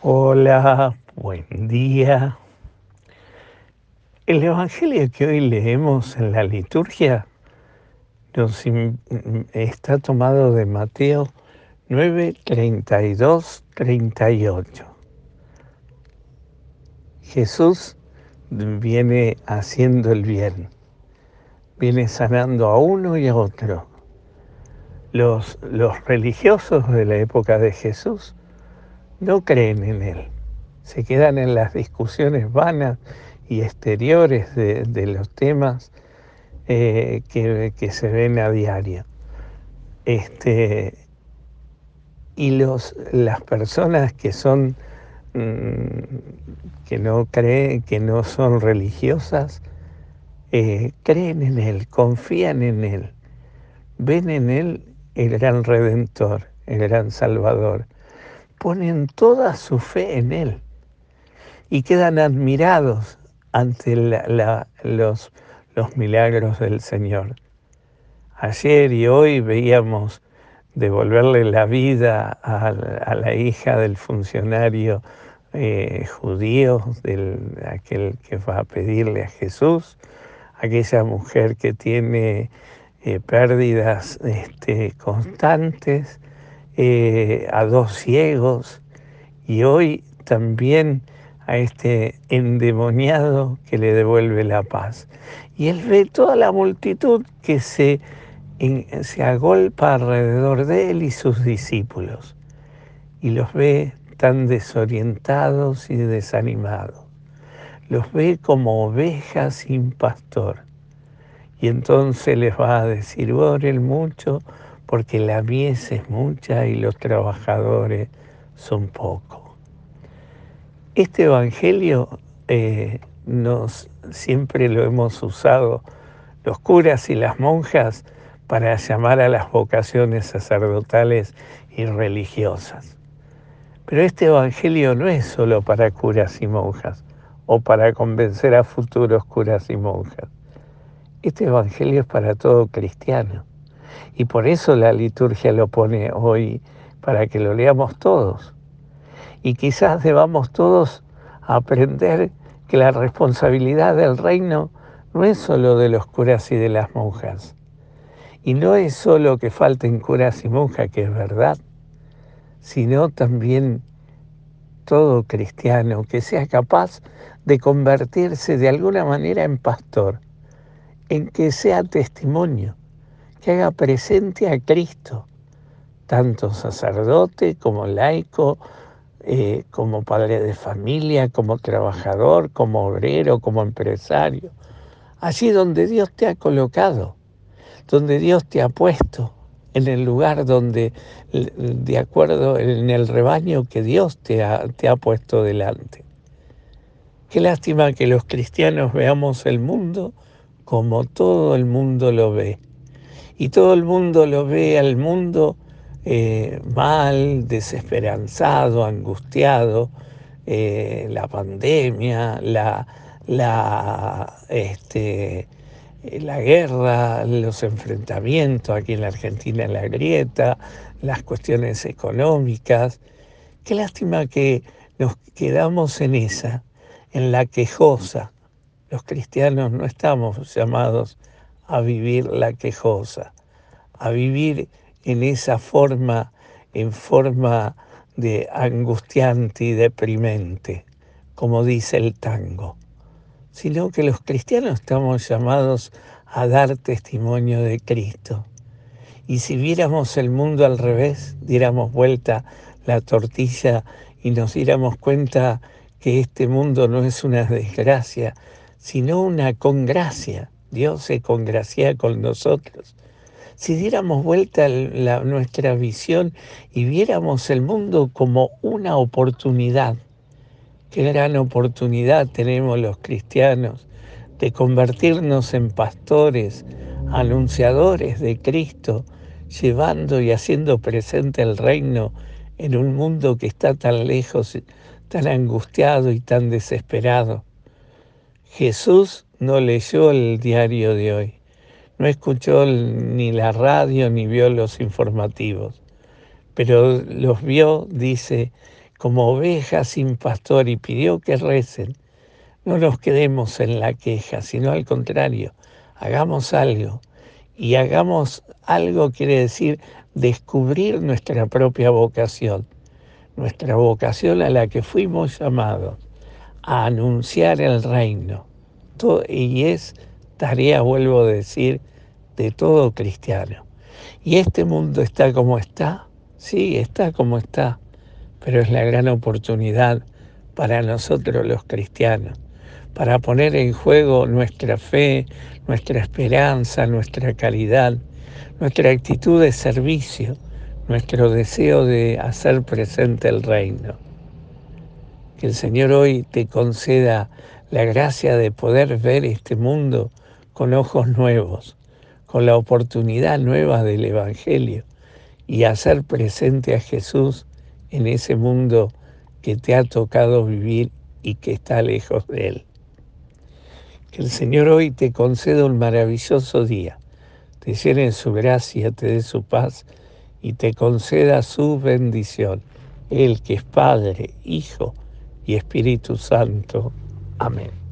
Hola, buen día. El Evangelio que hoy leemos en la liturgia está tomado de Mateo 9, 32, 38. Jesús viene haciendo el bien, viene sanando a uno y a otro. Los, los religiosos de la época de Jesús no creen en Él. Se quedan en las discusiones vanas y exteriores de, los temas eh, que, se ven a diario. Este, y los, las personas que son mm, que no creen, que no son religiosas, eh, creen en Él, confían en Él, ven en Él el gran Redentor, el gran Salvador ponen toda su fe en Él y quedan admirados ante los, milagros del Señor. Ayer y hoy veíamos devolverle la vida a, la hija del funcionario eh, judío, del, aquel que va a pedirle a Jesús, aquella mujer que tiene eh, pérdidas este, constantes, eh, a dos ciegos y hoy también a este endemoniado que le devuelve la paz. Y él ve toda la multitud que se, se agolpa alrededor de él y sus discípulos. Y los ve tan desorientados y desanimados. Los ve como ovejas sin pastor. Y entonces les va a decir, oren mucho porque la mies es mucha y los trabajadores son pocos. Este Evangelio eh, nos, siempre lo hemos usado los curas y las monjas para llamar a las vocaciones sacerdotales y religiosas. Pero este Evangelio no es solo para curas y monjas o para convencer a futuros curas y monjas. Este Evangelio es para todo cristiano. Y por eso la liturgia lo pone hoy, para que lo leamos todos. Y quizás debamos todos aprender que la responsabilidad del reino no es solo de los curas y de las monjas. Y no es solo que falten curas y monjas, que es verdad, sino también todo cristiano que sea capaz de convertirse de alguna manera en pastor, en que sea testimonio, que haga presente a Cristo, tanto sacerdote como laico, eh, como padre de familia, como trabajador, como obrero, como empresario, allí donde Dios te ha colocado, donde Dios te ha puesto, en el lugar donde, de acuerdo en el rebaño que Dios te ha, te ha puesto delante. Qué lástima que los cristianos veamos el mundo como todo el mundo lo ve y todo el mundo lo ve al mundo eh, mal, desesperanzado, angustiado, eh, la pandemia, la, la, este, la guerra, los enfrentamientos aquí en la Argentina, en la grieta, las cuestiones económicas. Qué lástima que nos quedamos en esa, en la quejosa. Los cristianos no estamos llamados a vivir la quejosa, a vivir en esa forma, en forma de angustiante y deprimente, como dice el tango, sino que los cristianos estamos llamados a dar testimonio de Cristo. Y si viéramos el mundo al revés, diéramos vuelta la tortilla y nos diéramos cuenta que este mundo no es una desgracia, sino una congracia Dios se congracia con nosotros. Si diéramos vuelta a nuestra visión y viéramos el mundo como una oportunidad, qué gran oportunidad tenemos los cristianos de convertirnos en pastores, anunciadores de Cristo, llevando y haciendo presente el reino en un mundo que está tan lejos, tan angustiado y tan desesperado. Jesús no leyó el diario de hoy, no escuchó ni la radio ni vio los informativos, pero los vio, dice, como ovejas sin pastor y pidió que recen. No nos quedemos en la queja, sino al contrario, hagamos algo. Y hagamos algo quiere decir descubrir nuestra propia vocación, nuestra vocación a la que fuimos llamados, a anunciar el reino. Y es tarea, vuelvo a decir, de todo cristiano. Y este mundo está como está, sí, está como está, pero es la gran oportunidad para nosotros los cristianos, para poner en juego nuestra fe, nuestra esperanza, nuestra caridad, nuestra actitud de servicio, nuestro deseo de hacer presente el reino. Que el Señor hoy te conceda la gracia de poder ver este mundo con ojos nuevos, con la oportunidad nueva del Evangelio y hacer presente a Jesús en ese mundo que te ha tocado vivir y que está lejos de Él. Que el Señor hoy te conceda un maravilloso día, te llene su gracia, te dé su paz y te conceda su bendición. Él que es Padre, Hijo y Espíritu Santo. Amén.